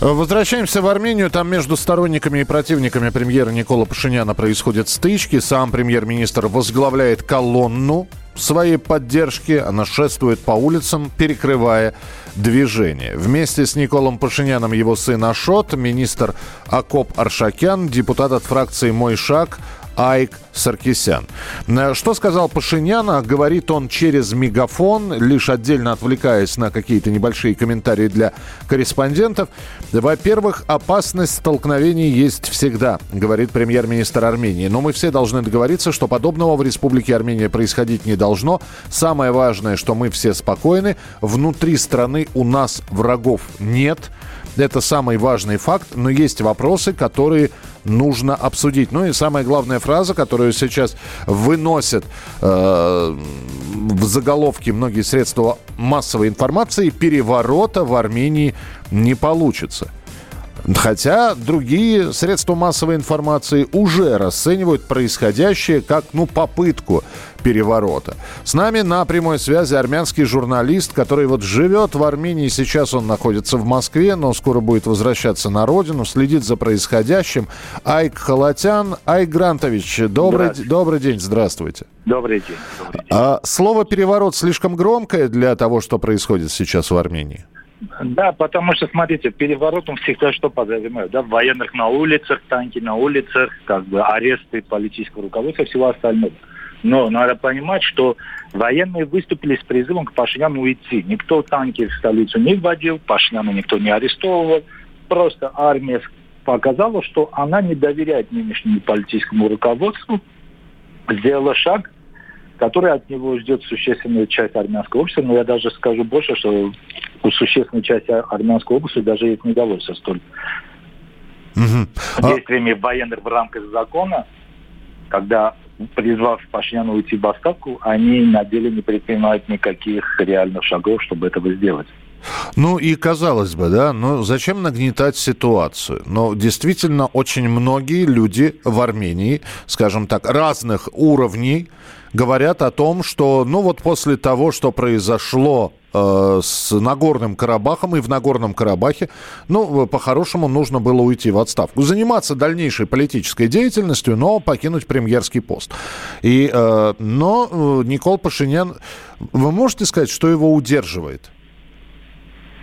Возвращаемся в Армению. Там между сторонниками и противниками премьера Никола Пашиняна происходят стычки. Сам премьер-министр возглавляет колонну своей поддержки. Она шествует по улицам, перекрывая движение. Вместе с Николом Пашиняном его сын Ашот, министр Акоп Аршакян, депутат от фракции «Мой шаг» Айк Саркисян. Э, Что сказал Пашинян? Говорит он через мегафон, лишь отдельно отвлекаясь на какие-то небольшие комментарии для корреспондентов. Во-первых, опасность столкновений есть всегда, говорит премьер-министр Армении. Но мы все должны договориться, что подобного в Республике Армения происходить не должно. Самое важное, что мы все спокойны. Внутри страны у нас врагов нет. Это самый важный факт, но есть вопросы, которые нужно обсудить. Ну и самая главная фраза, которую сейчас выносят э, в заголовке многие средства массовой информации, переворота в Армении не получится. Хотя другие средства массовой информации уже расценивают происходящее как ну, попытку переворота. С нами на прямой связи армянский журналист, который вот живет в Армении, сейчас он находится в Москве, но скоро будет возвращаться на родину, следит за происходящим. Айк Халатян. Айк Грантович, добрый, добрый день, здравствуйте. Добрый день. Добрый день. А, слово «переворот» слишком громкое для того, что происходит сейчас в Армении? Да, потому что, смотрите, переворотом всегда что подразумевают, да, военных на улицах, танки на улицах, как бы аресты политического руководства и всего остального. Но надо понимать, что военные выступили с призывом к Пашиняну уйти. Никто танки в столицу не вводил, Пашиняна никто не арестовывал. Просто армия показала, что она не доверяет нынешнему политическому руководству, сделала шаг, который от него ждет существенная часть армянского общества. Но я даже скажу больше, что у существенной части армянского общества даже есть недовольство столь. А- действиями военных в рамках закона, когда призвав Пашиняна уйти в отставку, они на деле не предпринимают никаких реальных шагов, чтобы этого сделать. Ну и казалось бы, да, ну зачем нагнетать ситуацию? Но действительно очень многие люди в Армении, скажем так, разных уровней говорят о том, что, ну вот после того, что произошло э, с Нагорным Карабахом и в Нагорном Карабахе, ну, по-хорошему нужно было уйти в отставку. Заниматься дальнейшей политической деятельностью, но покинуть премьерский пост. И, э, но э, Никол Пашинян, вы можете сказать, что его удерживает?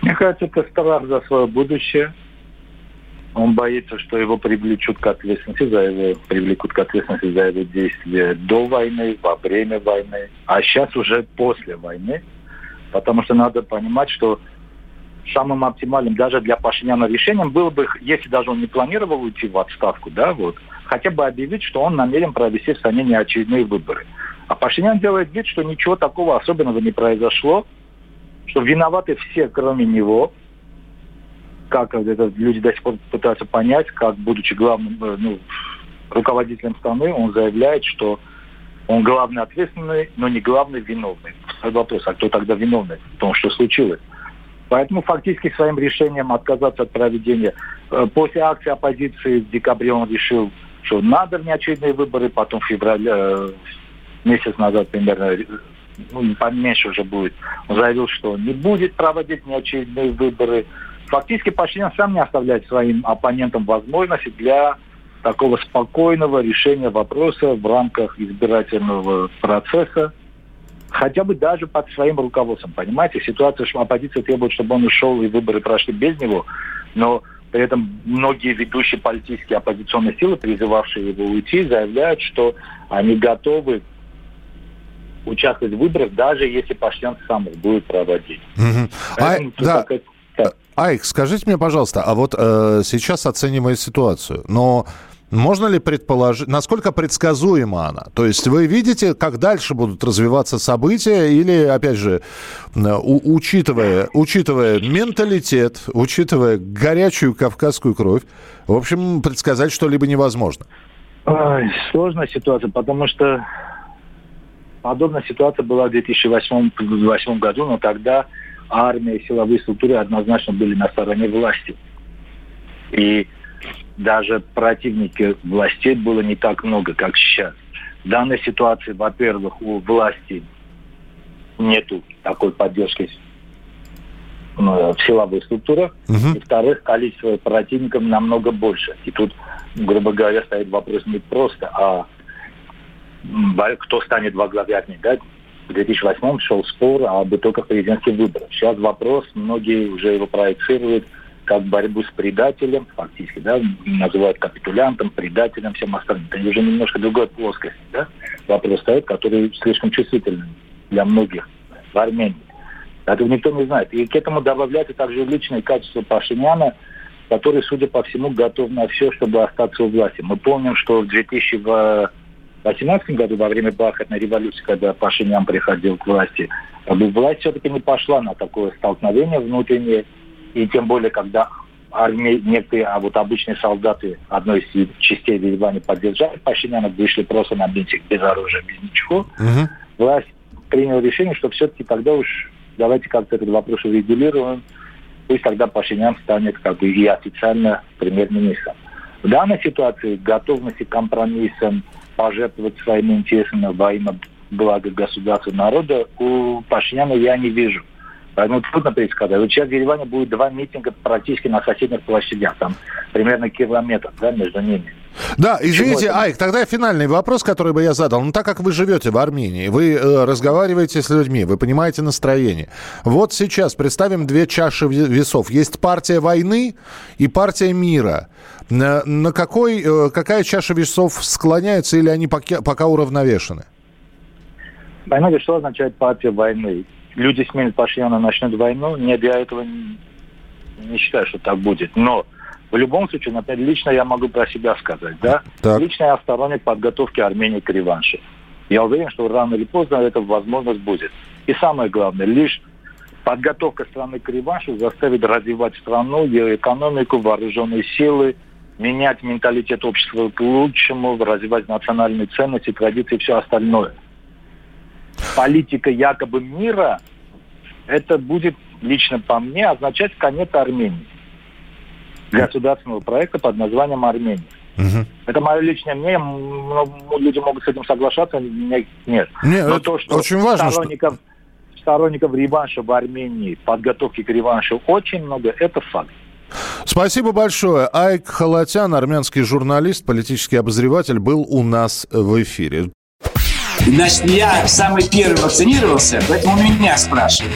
Мне кажется, это страх за свое будущее. Он боится, что его привлечут к ответственности, за его, привлекут к ответственности за его действия до войны, во время войны, а сейчас уже после войны. Потому что надо понимать, что самым оптимальным даже для Пашиняна решением было бы, если даже он не планировал уйти в отставку, да, вот, хотя бы объявить, что он намерен провести в стране неочередные выборы. А Пашинян делает вид, что ничего такого особенного не произошло, что виноваты все, кроме него. Как это люди до сих пор пытаются понять, как, будучи главным э, ну, руководителем страны, он заявляет, что он главный ответственный, но не главный виновный. Вопрос, а кто тогда виновный в том, что случилось? Поэтому фактически своим решением отказаться от проведения. э, После акции оппозиции в декабре он решил, что надо внеочередные выборы, потом в феврале, э, месяц назад примерно, ну, поменьше уже будет, он заявил, что не будет проводить внеочередные выборы. Фактически Пашинян сам не оставляет своим оппонентам возможности для такого спокойного решения вопроса в рамках избирательного процесса, хотя бы даже под своим руководством. Понимаете, ситуация, что оппозиция требует, чтобы он ушел и выборы прошли без него, но при этом многие ведущие политические оппозиционные силы, призывавшие его уйти, заявляют, что они готовы участвовать в выборах, даже если Пашинян сам их будет проводить. А, Поэтому тут да, да. Айк, скажите мне, пожалуйста, а вот э, сейчас оценивая ситуацию, но можно ли предположить, насколько предсказуема она? То есть вы видите, как дальше будут развиваться события, или, опять же, э, у- учитывая, учитывая менталитет, учитывая горячую кавказскую кровь, в общем, предсказать что-либо невозможно? Ой, сложная ситуация, потому что подобная ситуация была в 2008, 2008 году, но тогда армия и силовые структуры однозначно были на стороне власти. И даже противники властей было не так много, как сейчас. В данной ситуации, во-первых, у власти нету такой поддержки в силовых структурах. Угу. И, во-вторых, количество противников намного больше. И тут, грубо говоря, стоит вопрос не просто, а кто станет во главе армии. Да? В 2008 шел спор об итогах президентских выборов. Сейчас вопрос, многие уже его проецируют, как борьбу с предателем, фактически, да, называют капитулянтом, предателем, всем остальным. Это уже немножко другой плоскости, да, вопрос стоит, который слишком чувствительный для многих в Армении. Этого никто не знает. И к этому добавляется также личное качество Пашиняна, который, судя по всему, готов на все, чтобы остаться у власти. Мы помним, что в 2018 году, во время Бархатной революции, когда Пашинян приходил к власти, власть все-таки не пошла на такое столкновение внутреннее, и тем более, когда армии, некоторые, а вот обычные солдаты одной из частей Еревана поддержали Пашиняна, вышли просто на митинг без оружия, без ничего. Угу. Власть приняла решение, что все-таки тогда уж давайте как-то этот вопрос урегулируем. Пусть тогда Пашинян станет как бы и официально премьер-министром. В данной ситуации готовности к компромиссам, пожертвовать своими интересами во имя блага государства народа у Пашиняна я не вижу. Поэтому трудно предсказать. Вот сейчас в Ереване будет два митинга практически на соседних площадях. Там примерно километр да, между ними. Да, извините, Айк, тогда финальный вопрос, который бы я задал. Ну, так как вы живете в Армении, вы э, разговариваете с людьми, вы понимаете настроение. Вот сейчас представим две чаши весов. Есть партия войны и партия мира. На, на какой, э, какая чаша весов склоняется или они пока, пока уравновешены? Понимаете, что означает партия войны? люди сменят Пашиняна, начнут войну. Не для этого не, не считаю, что так будет. Но в любом случае, например, лично я могу про себя сказать, да? Так. Лично я сторонник подготовки Армении к реваншу. Я уверен, что рано или поздно эта возможность будет. И самое главное, лишь подготовка страны к реваншу заставит развивать страну, ее экономику, вооруженные силы, менять менталитет общества к лучшему, развивать национальные ценности, традиции и все остальное – политика якобы мира, это будет лично по мне означать конец Армении. Государственного проекта под названием Армения. Угу. Это мое личное мнение. Люди могут с этим соглашаться, нет. Нет, Но то, что очень важно, сторонников, что... сторонников реванша в Армении, подготовки к реваншу очень много, это факт. Спасибо большое. Айк Халатян, армянский журналист, политический обозреватель, был у нас в эфире. Значит, я самый первый вакцинировался, поэтому меня спрашивают.